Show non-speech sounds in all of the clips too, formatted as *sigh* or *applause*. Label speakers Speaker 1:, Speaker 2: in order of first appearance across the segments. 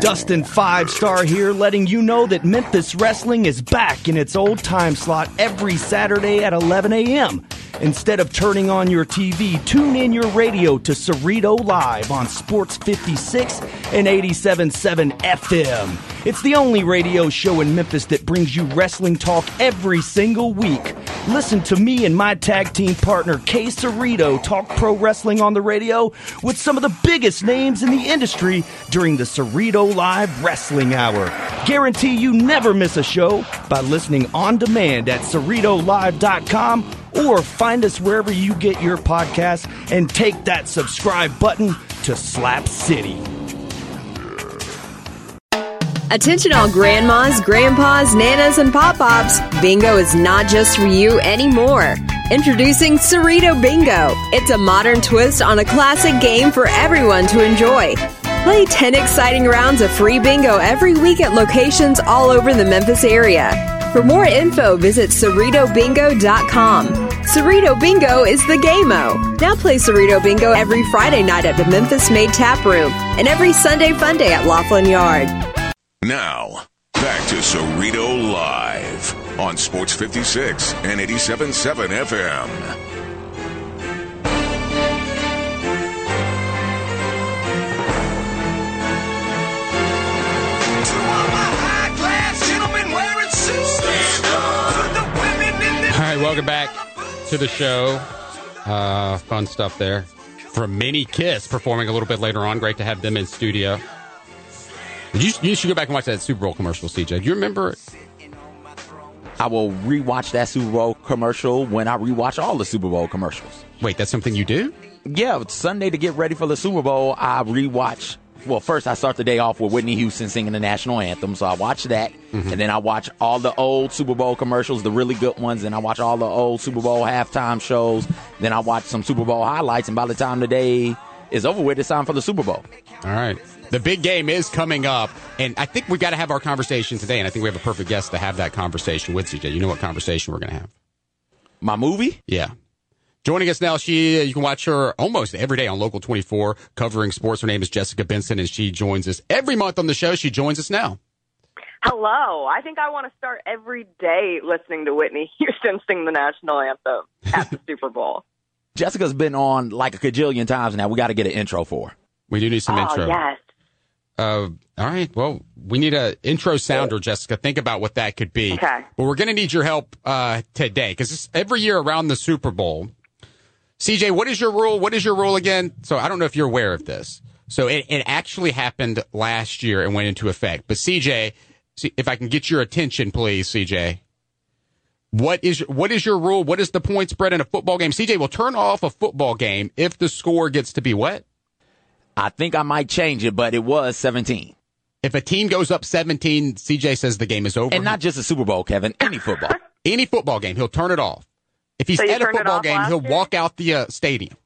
Speaker 1: Dustin Five Star here, letting you know that Memphis Wrestling is back in its old time slot every Saturday at 11 a.m. Instead of turning on your TV, tune in your radio to Cerrito Live on Sports 56 and 87.7 FM. It's the only radio show in Memphis that brings you wrestling talk every single week. Listen to me and my tag team partner, Kay Cerrito, talk pro wrestling on the radio with some of the biggest names in the industry during the Cerrito Live Wrestling Hour. Guarantee you never miss a show by listening on demand at CerritoLive.com or find us wherever you get your podcasts and take that subscribe button to Slap City.
Speaker 2: Attention all grandmas, grandpas, nanas, and pop-pops. Bingo is not just for you anymore. Introducing Cerrito Bingo. It's a modern twist on a classic game for everyone to enjoy. Play 10 exciting rounds of free bingo every week at locations all over the Memphis area. For more info, visit CerritoBingo.com. Cerrito Bingo is the game-o. Now play Cerrito Bingo every Friday night at the Memphis Made Tap Room and every Sunday Fun Day at Loflin Yard.
Speaker 3: Now, back to Cerrito Live on Sports 56 and 87.7 FM.
Speaker 4: Welcome back to the show. Uh, fun stuff there. From Mini Kiss performing a little bit later on. Great to have them in studio. You, you should go back and watch that Super Bowl commercial, CJ. Do you remember it?
Speaker 5: I will rewatch that Super Bowl commercial when I rewatch all the Super Bowl commercials.
Speaker 4: Wait, that's something you do?
Speaker 5: Yeah, Sunday to get ready for the Super Bowl, I rewatch. Well, first I start the day off with Whitney Houston singing the national anthem, so I watch that,
Speaker 4: Mm-hmm.
Speaker 5: and then I watch all the old Super Bowl commercials, the really good ones, and I watch all the old Super Bowl halftime shows. Then I watch some Super Bowl highlights, and by the time the day is over with, it's time for the Super Bowl.
Speaker 4: All right. The big game is coming up, and I think we've got to have our conversation today, and I think we have a perfect guest to have that conversation with CJ. You know what conversation we're going to have?
Speaker 5: My movie?
Speaker 4: Yeah. Joining us now, she you can watch her almost every day on Local 24 covering sports. Her name is Jessica Benson, and she joins us every month on the show. She joins us now.
Speaker 6: Hello. I think I want to start every day listening to Whitney Houston sing the national anthem at the *laughs* Super Bowl.
Speaker 5: Jessica's been on like a cajillion times now. We got to get an intro for her.
Speaker 4: We do need some
Speaker 6: oh,
Speaker 4: intro.
Speaker 6: yes.
Speaker 4: Uh, all right. Well, we need a intro sounder, Jessica. Think about what that could be.
Speaker 6: Okay.
Speaker 4: But we're going to need your help uh, today because every year around the Super Bowl, CJ, what is your rule? What is your rule again? So I don't know if you're aware of this. So it, it actually happened last year and went into effect. But CJ, see, if I can get your attention, please, CJ. What is what is your rule? What is the point spread in a football game? CJ will turn off a football game if the score gets to be what?
Speaker 5: I think I might change it, but it was 17.
Speaker 4: If a team goes up 17, CJ says the game is over.
Speaker 5: And not just a Super Bowl, Kevin, any football.
Speaker 4: any football game, he'll turn it off. If he's
Speaker 6: So
Speaker 4: at a football game, he'll
Speaker 6: year?
Speaker 4: walk out the uh, stadium.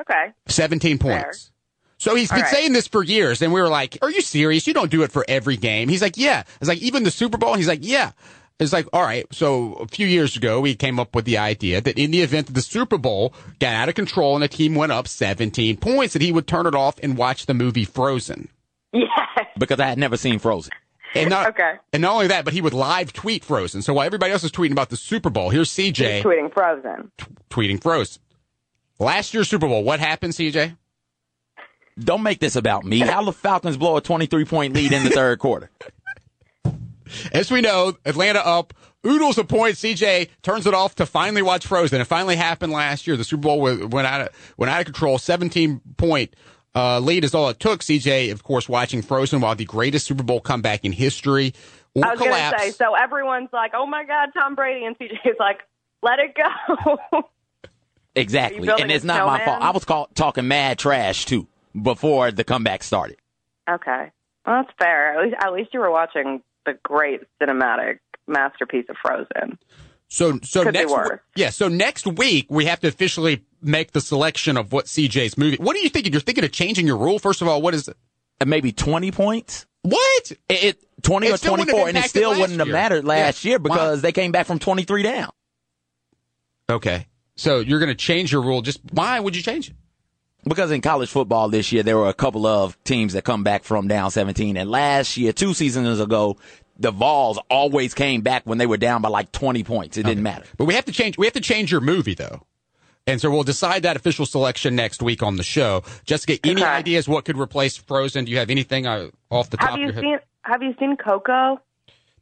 Speaker 6: Okay.
Speaker 4: 17
Speaker 6: Fair.
Speaker 4: points. So he's been
Speaker 6: All right.
Speaker 4: saying this for years, and we were like, "Are you serious? You don't do it for every game." He's like, "Yeah." It's like even the Super Bowl. He's like, "Yeah." It's like, all right. So a few years ago, we came up with the idea that in the event that the Super Bowl got out of control and a team went up 17 points, that he would turn it off and watch the movie Frozen. *laughs*
Speaker 6: Yes.
Speaker 5: because I had never seen Frozen.
Speaker 4: And not,
Speaker 6: Okay.
Speaker 4: and not only that, but he would live tweet Frozen. So while everybody else is tweeting about the Super Bowl, here's CJ
Speaker 6: He's tweeting Frozen.
Speaker 4: tweeting Frozen. Last year's Super Bowl, what happened, CJ?
Speaker 5: Don't make this about me. How the Falcons blow a 23 point lead in the third quarter? *laughs*
Speaker 4: As we know, Atlanta up, oodles of points. CJ turns it off to finally watch Frozen. It finally happened last year. The Super Bowl went went out of, went out of control. 17 point uh, lead is all it took. CJ, of course, watching Frozen while the greatest Super Bowl comeback in history will
Speaker 6: I was going to say, so everyone's like, oh my God, Tom Brady. And CJ's like, let it go. *laughs*
Speaker 5: Exactly. And it's not my
Speaker 6: snowman?
Speaker 5: fault. I was call, talking mad trash too before the comeback started.
Speaker 6: okay. Well, that's fair. At least, at least you were watching the great cinematic masterpiece of Frozen.
Speaker 4: So, so
Speaker 6: Could
Speaker 4: next,
Speaker 6: worse.
Speaker 4: yeah. So next week we have to officially make the selection of what CJ's movie. What are you thinking? You're thinking of changing your rule? First of all, what is it?
Speaker 5: And maybe 20 points?
Speaker 4: What?
Speaker 5: It, it 20
Speaker 4: It
Speaker 5: or
Speaker 4: still wouldn't have
Speaker 5: 24, and it still wouldn't have mattered last
Speaker 4: Yeah.
Speaker 5: year
Speaker 4: Why?
Speaker 5: because they came back from 23 down.
Speaker 4: Okay. So you're going to change your rule. Just why would you change it?
Speaker 5: Because in college football this year, there were a couple of teams that come back from down 17. And last year, two seasons ago, the Vols always came back when they were down by like 20 points. It didn't matter.
Speaker 4: But we have to change. We have to change your movie though. And so we'll decide that official selection next week on the show. Jessica, any
Speaker 6: Okay.
Speaker 4: ideas what could replace Frozen? Do you have anything uh, off the top
Speaker 6: Have
Speaker 4: of
Speaker 6: you
Speaker 4: your head?
Speaker 6: seen Have you seen Coco?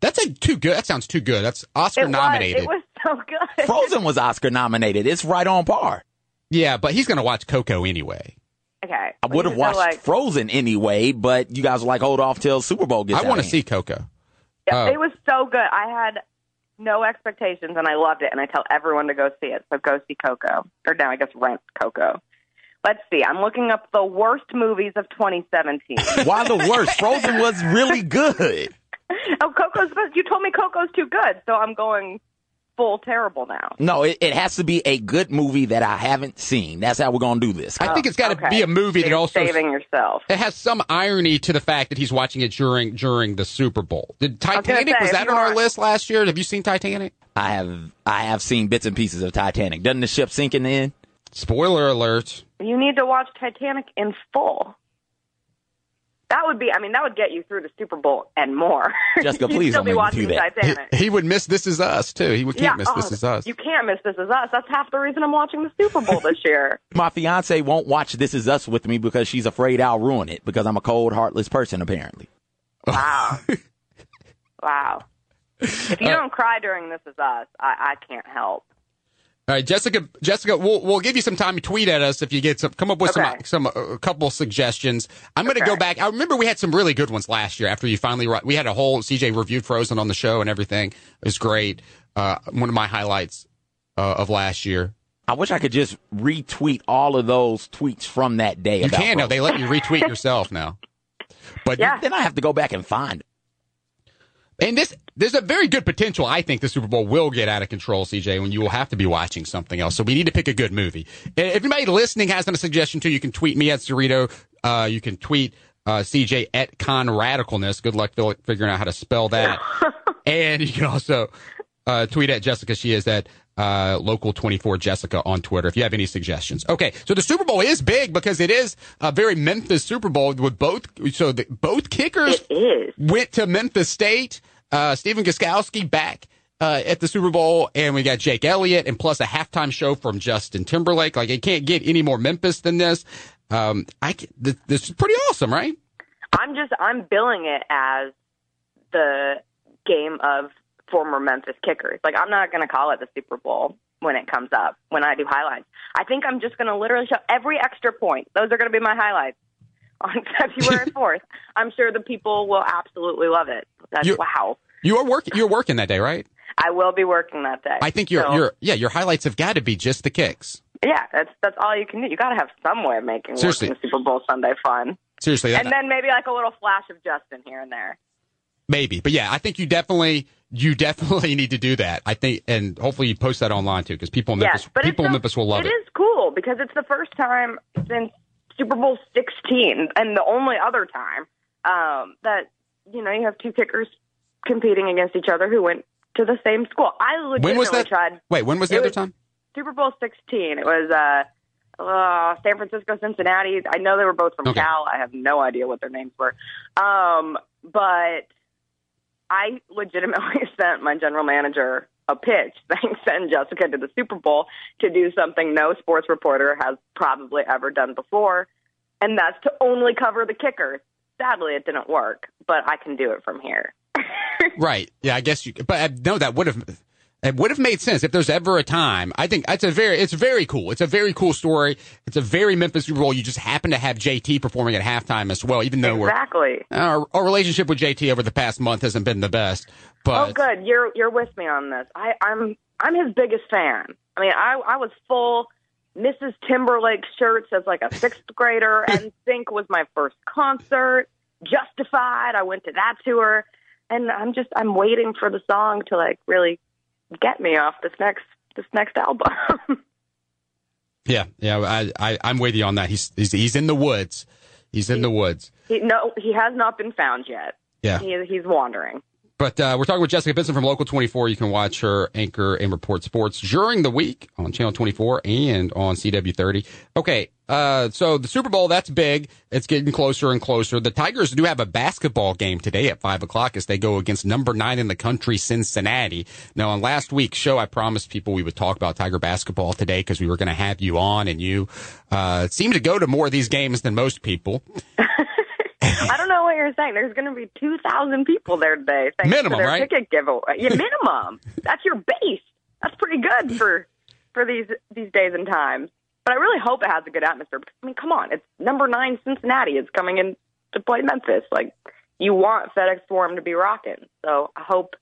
Speaker 4: That's a too good. That sounds too good. That's Oscar
Speaker 6: It
Speaker 4: nominated.
Speaker 6: was. It was so good.
Speaker 5: Frozen was Oscar nominated. It's right on par.
Speaker 4: Yeah, but he's going to watch Coco anyway.
Speaker 6: Okay.
Speaker 5: I would have watched
Speaker 6: like,
Speaker 5: Frozen anyway, but you guys were like, hold off till Super Bowl gets
Speaker 4: I want to see Coco.
Speaker 6: Yeah,
Speaker 4: Oh.
Speaker 6: It was so good. I had no expectations and I loved it. And I tell everyone to go see it. So go see Coco. Or now I guess rent Coco. Let's see. I'm looking up the worst movies of 2017. *laughs*
Speaker 5: Why the worst? Frozen was really good. *laughs*
Speaker 6: oh, Coco's. You told me Coco's too good, so I'm going full terrible now.
Speaker 5: No, it, it has to be a good movie that I haven't seen. That's how we're going to do this.
Speaker 4: I think it's got to oh,
Speaker 6: Okay.
Speaker 4: be a movie that
Speaker 6: You're
Speaker 4: also
Speaker 6: saving yourself.
Speaker 4: it has some irony to the fact that he's watching it during during the Super Bowl. Did
Speaker 6: gonna
Speaker 4: Titanic
Speaker 6: say,
Speaker 4: was that on our list last year? Have you seen Titanic?
Speaker 5: I have I have seen bits and pieces of Titanic. Doesn't the ship sinking in?
Speaker 4: Spoiler alert.
Speaker 6: You need to watch Titanic in full. That would be. I mean, that would get you through the Super Bowl and more. *laughs*
Speaker 5: Jessica,
Speaker 6: You'd
Speaker 5: please
Speaker 6: still
Speaker 5: don't make me do that.
Speaker 4: He, he would miss This Is Us too. He would can't miss
Speaker 6: oh,
Speaker 4: This Is Us.
Speaker 6: You can't miss This Is Us. That's half the reason I'm watching the Super Bowl this year. *laughs*
Speaker 5: My fiance won't watch This Is Us with me because she's afraid I'll ruin it because I'm a cold, heartless person apparently.
Speaker 6: Wow. *laughs* wow. If you uh, don't cry during This Is Us, I, I can't help.
Speaker 4: All right, Jessica. Jessica, we'll we'll give you some time to tweet at us if you get some. Come up with
Speaker 6: Okay.
Speaker 4: some some uh, a couple suggestions. I'm going to go back. I remember we had some really good ones last year. After you finally we had a whole CJ reviewed Frozen on the show and everything. It was great. Uh, one of my highlights uh, of last year.
Speaker 5: I wish I could just retweet all of those tweets from that day.
Speaker 4: You
Speaker 5: about
Speaker 4: can now.
Speaker 5: Frozen.
Speaker 4: They let you retweet yourself now. But *laughs*
Speaker 6: Yeah.
Speaker 5: Then I have to go back and find it.
Speaker 4: And this, there's a very good potential. I think the Super Bowl will get out of control, CJ, when you will have to be watching something else. So we need to pick a good movie. If anybody listening has a suggestion too, you can tweet me at Cerrito. Uh, you can tweet uh, CJ at Con Radicalness. Good luck figuring out how to spell that. *laughs* and you can also uh, tweet at Jessica. She is at uh, local 24 Jessica on Twitter if you have any suggestions. Okay, so the Super Bowl is big because it is a very Memphis Super Bowl with both. So the, both kickers went to Memphis State. Uh, Stephen Gostkowski back uh, at the Super Bowl, and we got Jake Elliott, and plus a halftime show from Justin Timberlake. Like it can't get any more Memphis than this. Um, I ca- th- this is pretty awesome, right?
Speaker 6: I'm just I'm billing it as the game of former Memphis kickers. Like I'm not going to call it the Super Bowl when it comes up when I do highlights. I think I'm just going to literally show every extra point. Those are going to be my highlights *laughs* on February *laughs* 4th. I'm sure the people will absolutely love it. That's
Speaker 4: You-
Speaker 6: wow.
Speaker 4: You are working. You're working that day, right?
Speaker 6: I will be working that day.
Speaker 4: I think your
Speaker 6: So,
Speaker 4: your yeah your highlights have got to be just the kicks.
Speaker 6: yeah. That's that's all you can do. You got to have some way of making
Speaker 4: Seriously.
Speaker 6: working Super Bowl Sunday fun,
Speaker 4: Seriously,
Speaker 6: and then maybe like a little flash of Justin here and there.
Speaker 4: maybe, but yeah, I think you definitely you definitely *laughs* need to do that. I think, and hopefully you post that online too, because people in Memphis
Speaker 6: Yes, but
Speaker 4: people in Memphis will love it.
Speaker 6: It is cool because it's the first time since Super Bowl 16 and the only other time um, that you know you have two kickers competing against each other who went to the same school. I legitimately
Speaker 4: When was that?
Speaker 6: tried
Speaker 4: Wait, when was the
Speaker 6: It
Speaker 4: other
Speaker 6: was-
Speaker 4: time?
Speaker 6: Super Bowl 16. It was uh, uh, San Francisco, Cincinnati. I know they were both from
Speaker 4: Okay.
Speaker 6: Cal. I have no idea what their names were. Um, but I legitimately *laughs* sent my general manager a pitch saying send Jessica to the Super Bowl to do something no sports reporter has probably ever done before, and that's to only cover the kickers. Sadly, it didn't work, but I can do it from here. *laughs*
Speaker 4: Right. Yeah, I guess you. But uh, no, that would have. It would have made sense if there's ever a time. I think it's a very, it's very cool. It's a very cool story. It's a very Memphis Super Bowl. You just happen to have JT performing at halftime as well, even though
Speaker 6: exactly.
Speaker 4: we're our, our relationship with JT over the past month hasn't been the best. But
Speaker 6: Oh, good. You're you're with me on this. I, I'm I'm his biggest fan. I mean, I I was full Mrs. Timberlake shirts as like a sixth *laughs* grader, and Sync was my first concert. Justified, I went to that tour, and I'm just I'm waiting for the song to like really get me off this next this next album. *laughs*
Speaker 4: yeah, yeah, I, I, I'm with you on that. He's, he's, he's in the woods. He's in the woods.
Speaker 6: he, no, he has not been found yet.
Speaker 4: Yeah.
Speaker 6: He, he's wandering.
Speaker 4: But uh, we're talking with Jessica Benson from Local 24. You can watch her anchor and report sports during the week on Channel 24 and on CW30. Okay, uh, so the Super Bowl, that's big. It's getting closer and closer. The Tigers do have a basketball game today at 5 o'clock as they go against number nine in the country, Cincinnati. Now, on last week's show, I promised people we would talk about Tiger basketball today because we were going to have you on, and you uh, seem to go to more of these games than most people. *laughs*
Speaker 6: I don't know what you're saying. There's going to be 2,000 people there today. Thanks
Speaker 4: Minimum,
Speaker 6: to their
Speaker 4: right?
Speaker 6: Ticket giveaway. Yeah, minimum. That's your base. That's pretty good for for these these days and times. But I really hope it has a good atmosphere. I mean, come on, it's number nine Cincinnati. It's coming in to play Memphis. Like you want FedEx Forum to be rocking. So I hope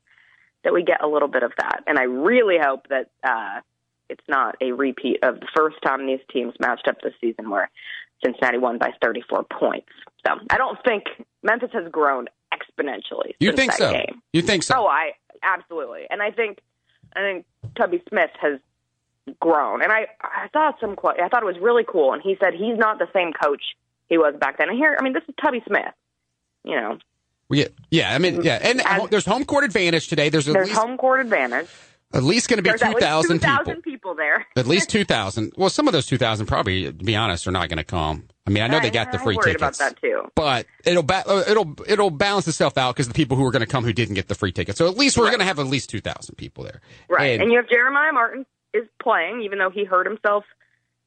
Speaker 6: that we get a little bit of that, and I really hope that uh, it's not a repeat of the first time these teams matched up this season where Cincinnati won by 34 points. So I don't think Memphis has grown exponentially.
Speaker 4: You
Speaker 6: since
Speaker 4: think
Speaker 6: that
Speaker 4: so?
Speaker 6: Game.
Speaker 4: You think so?
Speaker 6: Oh, I absolutely, and I think I think Tubby Smith has grown, and I I thought some quote I thought it was really cool, and he said he's not the same coach he was back then. And here, I mean, this is Tubby Smith. You know,
Speaker 4: Yeah, yeah. I mean, mm-hmm. yeah, and
Speaker 6: And-
Speaker 4: there's home court advantage today. There's at
Speaker 6: there's
Speaker 4: least
Speaker 6: home court advantage.
Speaker 4: At least going to be
Speaker 6: There's at
Speaker 4: two
Speaker 6: 2,000
Speaker 4: people.
Speaker 6: people there.
Speaker 4: At least *laughs* two thousand. Well, some of those two thousand probably, to be honest, are not going to come. I mean, I know they got the
Speaker 6: I'm
Speaker 4: free
Speaker 6: worried
Speaker 4: tickets,
Speaker 6: about that too.
Speaker 4: but it'll ba- uh, it'll it'll balance itself out because the people who are going to come who didn't get the free tickets. So at least we're
Speaker 6: Right.
Speaker 4: going to have at least two thousand people there.
Speaker 6: Right.
Speaker 4: And-
Speaker 6: And, you have Jeremiah Martin is playing, even though he hurt himself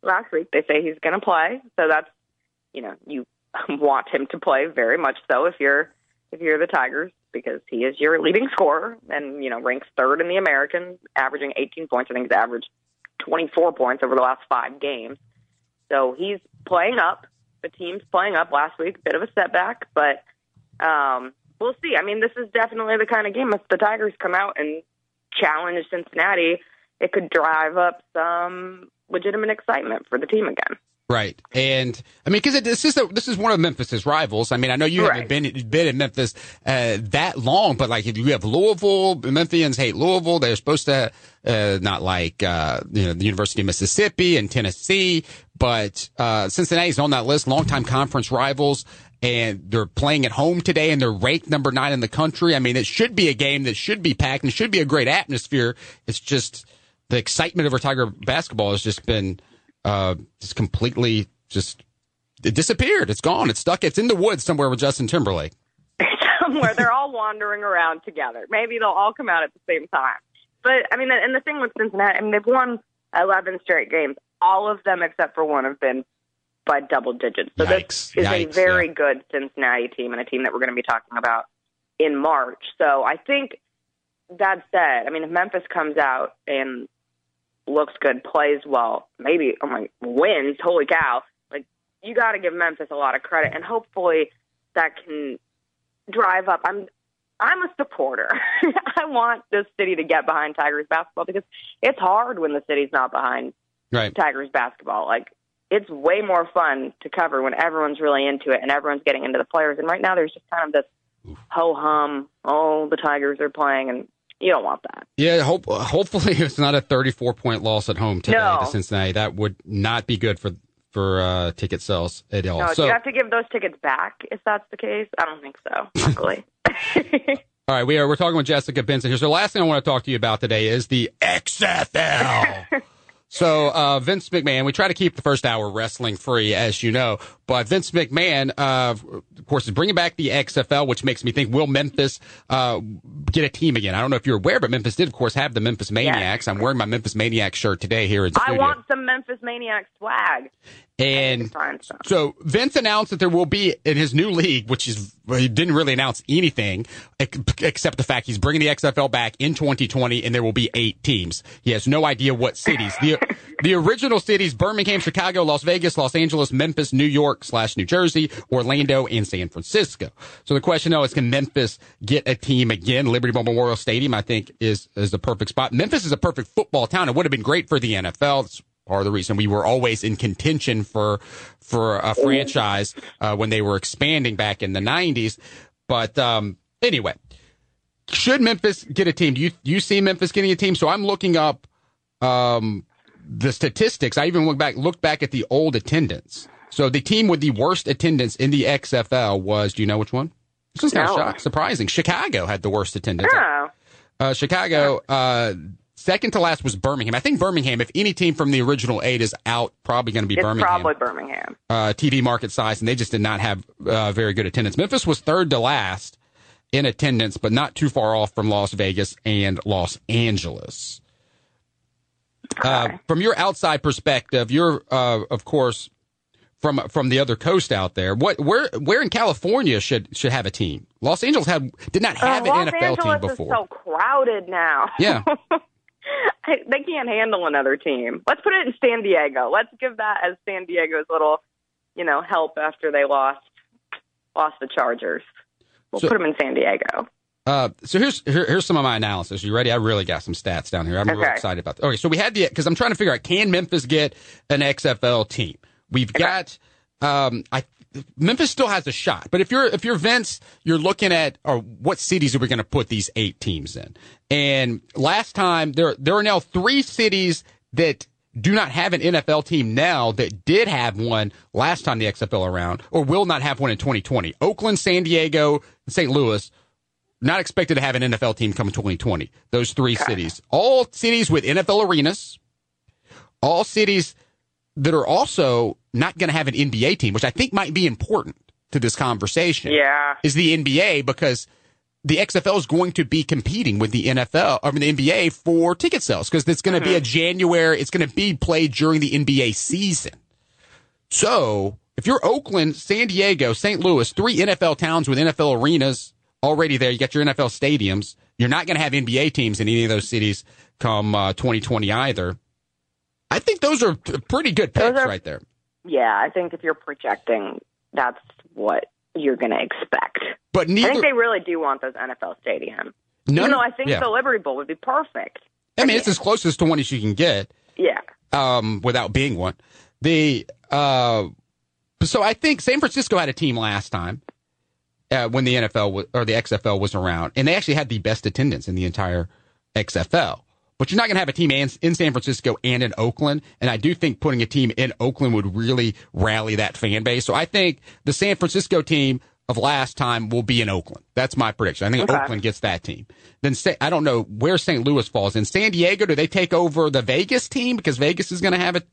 Speaker 6: last week. They say he's going to play, so that's you know you *laughs* want him to play very much so if you're if you're the Tigers because he is your leading scorer and you know ranks third in the American, averaging 18 points. I think he's averaged 24 points over the last five games. So he's playing up. The team's playing up last week. Bit of a setback, but um, we'll see. I mean, this is definitely the kind of game if the Tigers come out and challenge Cincinnati, it could drive up some legitimate excitement for the team again.
Speaker 4: Right, and I mean, because this is a, this is one of Memphis's rivals. I mean, I know you haven't been been in Memphis uh, that long, but like if you have Louisville, Memphians hate Louisville. They're supposed to uh, not like uh, you know the University of Mississippi and Tennessee, but uh, Cincinnati's on that list. Longtime conference rivals. And they're playing at home today, and they're ranked number nine in the country. I mean, it should be a game that should be packed and it should be a great atmosphere. It's just the excitement over Tiger basketball has just been uh, just completely just it disappeared. It's gone. It's stuck. It's in the woods somewhere with Justin Timberlake. *laughs*
Speaker 6: Somewhere they're all wandering around together. Maybe they'll all come out at the same time. But I mean, and the thing with Cincinnati, I mean, they've won 11 straight games. All of them except for one have been by double digits. So
Speaker 4: Yikes.
Speaker 6: this is
Speaker 4: Yikes,
Speaker 6: a very
Speaker 4: yeah.
Speaker 6: good Cincinnati team and a team that we're going to be talking about in March. So I think that said, I mean, if Memphis comes out and looks good, plays well, maybe oh my wins, holy cow! Like you got to give Memphis a lot of credit, and hopefully that can drive up. I'm I'm a supporter. *laughs* I want this city to get behind Tigers basketball because it's hard when the city's not behind
Speaker 4: Right.
Speaker 6: Tigers basketball. Like it's way more fun to cover when everyone's really into it and everyone's getting into the players. And right now there's just kind of this ho hum. Oh, the Tigers are playing, and you don't want that.
Speaker 4: Yeah. Hope. Hopefully, *laughs* it's not a 34 point loss at home today
Speaker 6: No.
Speaker 4: to Cincinnati. That would not be good for for uh, ticket sales at all.
Speaker 6: No, do
Speaker 4: so,
Speaker 6: you have to give those tickets back if that's the case? I don't think so. Luckily. *laughs* *laughs*
Speaker 4: all right, we are we're talking with Jessica Benson here. So, the last thing I want to talk to you about today is the XFL. So uh, Vince McMahon, we try to keep the first hour wrestling free, as you know, but Vince McMahon, uh, of course, is bringing back the XFL, which makes me think, will Memphis uh, get a team again? I don't know if you're aware, but Memphis did, of course, have the Memphis Maniax. I'm wearing my Memphis Maniax shirt today here in studio.
Speaker 6: I want some Memphis Maniac swag.
Speaker 4: and so Vince announced that there will be in his new league, which is he didn't really announce anything except the fact he's bringing the XFL back in 2020, and there will be eight teams. He has no idea what cities. the *laughs* The original cities: Birmingham, Chicago, Las Vegas, Los Angeles, Memphis, New York slash New Jersey, Orlando, and San Francisco. So the question now is, can Memphis get a team again? Liberty Memorial Stadium, I think, is is the perfect spot. Memphis is a perfect football town. It would have been great for the NFL. It's part of the reason we were always in contention for for a franchise uh, when they were expanding back in the '90s. But um, anyway, should Memphis get a team? Do you you see Memphis getting a team? So I'm looking up um, the statistics. I even look back looked back at the old attendance. So the team with the worst attendance in the XFL was. Do you know which one? This kind
Speaker 6: No.
Speaker 4: shock, surprising. Chicago had the worst attendance.
Speaker 6: Oh,
Speaker 4: Uh, Chicago, uh, second to last was Birmingham. I think Birmingham, if any team from the original eight is out, probably going to be
Speaker 6: it's
Speaker 4: Birmingham.
Speaker 6: probably Birmingham.
Speaker 4: uh, TV market size, and they just did not have uh, very good attendance. Memphis was third to last in attendance, but not too far off from Las Vegas and Los Angeles. Uh, from your outside perspective, you're uh, of course from from the other coast out there. What where where in California should should have a team? Los Angeles had did not have
Speaker 6: Uh,
Speaker 4: an
Speaker 6: Los
Speaker 4: NFL
Speaker 6: Angeles
Speaker 4: team before.
Speaker 6: is so crowded now.
Speaker 4: Yeah. *laughs*
Speaker 6: They can't handle another team. Let's put it in San Diego. Let's give that as San Diego's little, you know, help after they lost lost the Chargers. We'll
Speaker 4: So-
Speaker 6: put them in San Diego.
Speaker 4: Uh, so here's here, here's some of my analysis. You ready? I really got some stats down here. I'm really excited about. This. Okay, so we had the because I'm trying to figure out can Memphis get an XFL team? We've got um, I Memphis still has a shot, but if you're if you're Vince, you're looking at or what cities are we going to put these eight teams in? And last time there there are now three cities that do not have an NFL team now that did have one last time the XFL around or will not have one in 2020. Oakland, San Diego, St. Louis not expected to have an NFL team come in 2020. Those three cities, all cities with NFL arenas, all cities that are also not going to have an NBA team, which I think might be important to this conversation.
Speaker 6: Yeah.
Speaker 4: is the NBA because the XFL is going to be competing with the NFL, I mean the NBA for ticket sales because it's going to be a mm-hmm. January. It's going to be played during the NBA season. So if you're Oakland, San Diego, St. Louis, three NFL towns with NFL arenas already there, you got your NFL stadiums. You're not going to have NBA teams in any of those cities come uh, 2020 either. I think those are pretty good picks
Speaker 6: are-
Speaker 4: right there.
Speaker 6: Yeah, I think if you're projecting, that's what you're going to expect.
Speaker 4: But
Speaker 6: I think they really do want those NFL stadiums. No, though I think
Speaker 4: yeah.
Speaker 6: the Liberty Bowl would be perfect.
Speaker 4: I mean, it's as closest to one as you can get.
Speaker 6: Yeah.
Speaker 4: um, without being one. The uh, so I think San Francisco had a team last time uh, when the NFL was, or the XFL was around, and they actually had the best attendance in the entire XFL. But you're not going to have a team in, in San Francisco and in Oakland, and I do think putting a team in Oakland would really rally that fan base. So I think the San Francisco team of last time will be in Oakland. That's my prediction. I think
Speaker 6: Okay.
Speaker 4: Oakland gets that team. Then say, I don't know where St. Louis falls in San Diego. Do they take over the Vegas team because Vegas is going to have an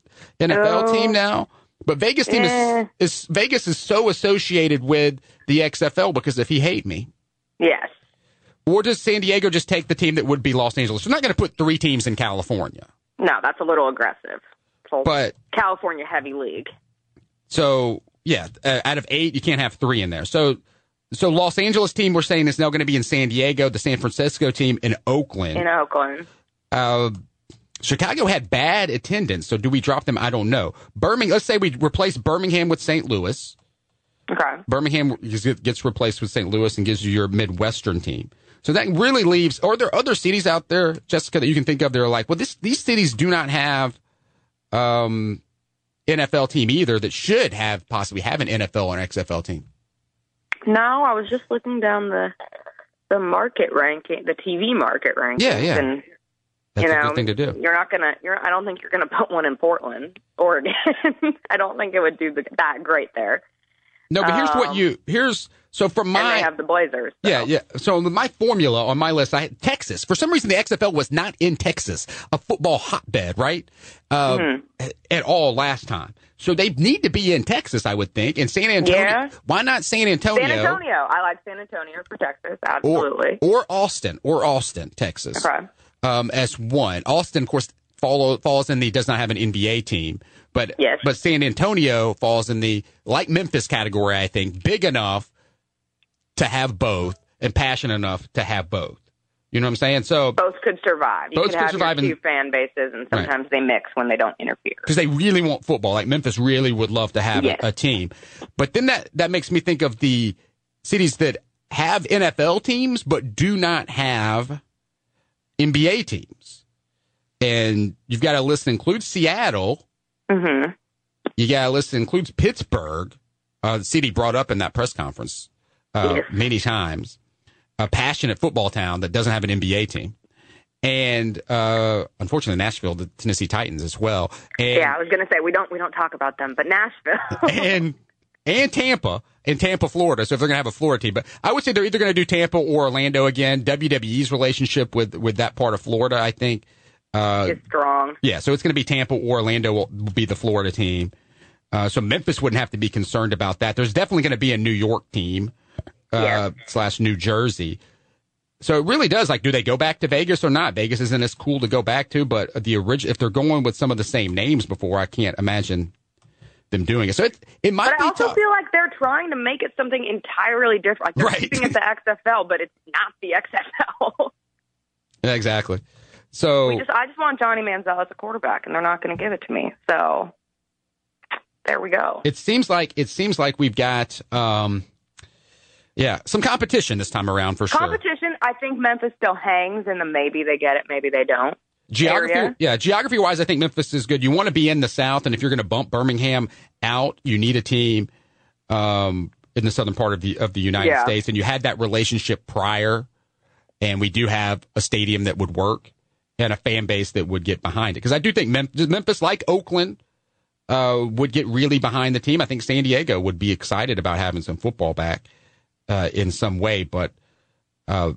Speaker 4: NFL
Speaker 6: Oh.
Speaker 4: team now? But Vegas team
Speaker 6: Eh.
Speaker 4: is, is Vegas is so associated with the XFL because if he hate me,
Speaker 6: Yes.
Speaker 4: or does San Diego just take the team that would be Los Angeles? We're not going to put three teams in California,
Speaker 6: No, that's a little aggressive. So
Speaker 4: but
Speaker 6: California heavy league.
Speaker 4: So yeah, uh, out of eight, you can't have three in there. So so Los Angeles team we're saying is now going to be in San Diego. The San Francisco team in Oakland.
Speaker 6: in Oakland.
Speaker 4: Uh, Chicago had bad attendance, so do we drop them? I don't know. Birmingham. Let's say we replace Birmingham with St. Louis.
Speaker 6: Okay.
Speaker 4: Birmingham gets replaced with St. Louis and gives you your Midwestern team. So that really leaves. Are there other cities out there, Jessica, that you can think of? that are like, well, this these cities do not have um, NFL team either. That should have possibly have an NFL or an XFL team.
Speaker 6: No, I was just looking down the the market ranking, the TV market ranking.
Speaker 4: Yeah, yeah.
Speaker 6: And
Speaker 4: That's
Speaker 6: you
Speaker 4: a
Speaker 6: know,
Speaker 4: good thing to do.
Speaker 6: you're not gonna. You're. I don't think you're gonna *laughs* put one in Portland, Oregon. *laughs* I don't think it would do the, that great there.
Speaker 4: No, but here's what
Speaker 6: um,
Speaker 4: you here's so from
Speaker 6: and
Speaker 4: my
Speaker 6: they have the Blazers. so.
Speaker 4: Yeah, yeah. So my formula on my list, I had Texas. For some reason, the XFL was not in Texas, a football hotbed, right? Uh,
Speaker 6: Mm-hmm.
Speaker 4: At all last time. So they need to be in Texas, I would think. And San Antonio.
Speaker 6: Yeah.
Speaker 4: Why not San Antonio?
Speaker 6: San Antonio. I like San Antonio for Texas.
Speaker 4: Or,
Speaker 6: Absolutely.
Speaker 4: or Austin, or Austin, Texas.
Speaker 6: Okay.
Speaker 4: Um, as one. Austin, of course, follow, falls in the does not have an NBA team, but
Speaker 6: Yes.
Speaker 4: but San Antonio falls in the like Memphis category. I think big enough to have both and passionate enough to have both. You know what I'm saying? So
Speaker 6: Both could survive. You
Speaker 4: Both
Speaker 6: could have
Speaker 4: survive
Speaker 6: your two fan bases, and sometimes they mix when they don't interfere.
Speaker 4: because they really want football. Like Memphis really would love to have
Speaker 6: Yes.
Speaker 4: a, a team, but then that that makes me think of the cities that have NFL teams but do not have NBA teams, and you've got a list that includes Seattle.
Speaker 6: hmm
Speaker 4: You got a list that includes Pittsburgh, uh, the city brought up in that press conference uh,
Speaker 6: Yes.
Speaker 4: many times. A passionate football town that doesn't have an NBA team. And uh, unfortunately, Nashville, the Tennessee Titans as well. And,
Speaker 6: Yeah, I was going to say we don't we don't talk about them, but Nashville. *laughs*
Speaker 4: and and Tampa in Tampa, Florida. So if they're going to have a Florida team, but I would say they're either going to do Tampa or Orlando again. WWE's relationship with with that part of Florida, I think, uh,
Speaker 6: It's strong.
Speaker 4: yeah. So it's going to be Tampa or Orlando will, will be the Florida team. Uh, so Memphis wouldn't have to be concerned about that. There's definitely going to be a New York team uh,
Speaker 6: Yes.
Speaker 4: slash New Jersey. So it really does like, do they go back to Vegas or not? Vegas isn't as cool to go back to, but the original, if they're going with some of the same names before, I can't imagine them doing it. So it, it might
Speaker 6: But I also
Speaker 4: tough.
Speaker 6: feel like they're trying to make it something entirely different. Like they're
Speaker 4: Right.
Speaker 6: keeping it the XFL, but it's not the XFL.
Speaker 4: Yeah, *laughs* exactly. So
Speaker 6: we just, I just want Johnny Manziel as a quarterback, and they're not going to give it to me. So there we go.
Speaker 4: it seems like it seems like we've got um yeah some competition this time around for sure
Speaker 6: Competition. I think Memphis still hangs, and then maybe they get it, maybe they don't.
Speaker 4: Geography
Speaker 6: area.
Speaker 4: yeah geography wise i think memphis is good you want to be in the south and if you're going to bump birmingham out you need a team um in the southern part of the of the united
Speaker 6: Yeah.
Speaker 4: states and you had that relationship prior and we do have a stadium that would work and a fan base that would get behind it because i do think Mem- memphis like oakland uh, would get really behind the team. I think San Diego would be excited about having some football back uh, in some way, but uh,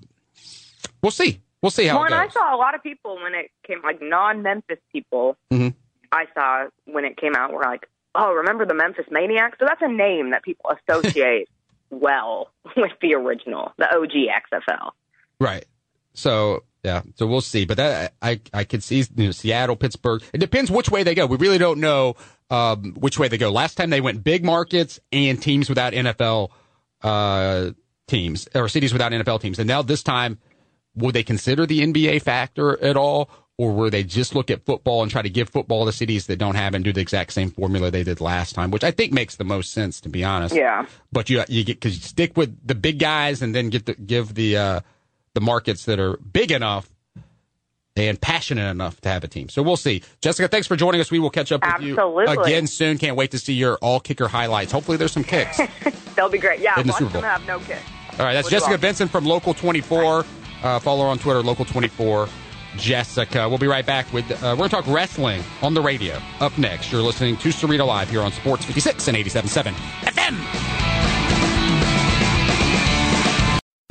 Speaker 4: we'll see. We'll see how
Speaker 6: Well,
Speaker 4: it
Speaker 6: and I saw a lot of people when it came, like non-Memphis people.
Speaker 4: Mhm.
Speaker 6: I saw when it came out, were like, "Oh, remember the Memphis Maniax?" So that's a name that people *laughs* associate well with the original, the OG XFL.
Speaker 4: Right. So yeah. So we'll see. But that I I could see you know, Seattle, Pittsburgh. It depends which way they go. We really don't know um, which way they go. Last time they went big markets and teams without NFL uh, teams or cities without NFL teams, and now this time would they consider the NBA factor at all? Or will they just look at football and try to give football to cities that don't have and do the exact same formula they did last time, which I think makes the most sense, to be honest
Speaker 6: Yeah.
Speaker 4: but you you get because you stick with the big guys and then get the give the uh, the markets that are big enough and passionate enough to have a team. So we'll see. Jessica, thanks for joining us. We will catch up with you again soon. Can't wait to see your all kicker highlights. Hopefully, there's some kicks. *laughs*
Speaker 6: They'll be great. Yeah,
Speaker 4: In the Super
Speaker 6: them
Speaker 4: Bowl.
Speaker 6: have no kick.
Speaker 4: All right, that's
Speaker 6: We'll
Speaker 4: Jessica Benson from Local 24. Uh, follow her on Twitter, Local 24. Jessica. We'll be right back with. Uh, we're going to talk wrestling on the radio. Up next, you're listening to Cerrito Live here on Sports 56 and 87.7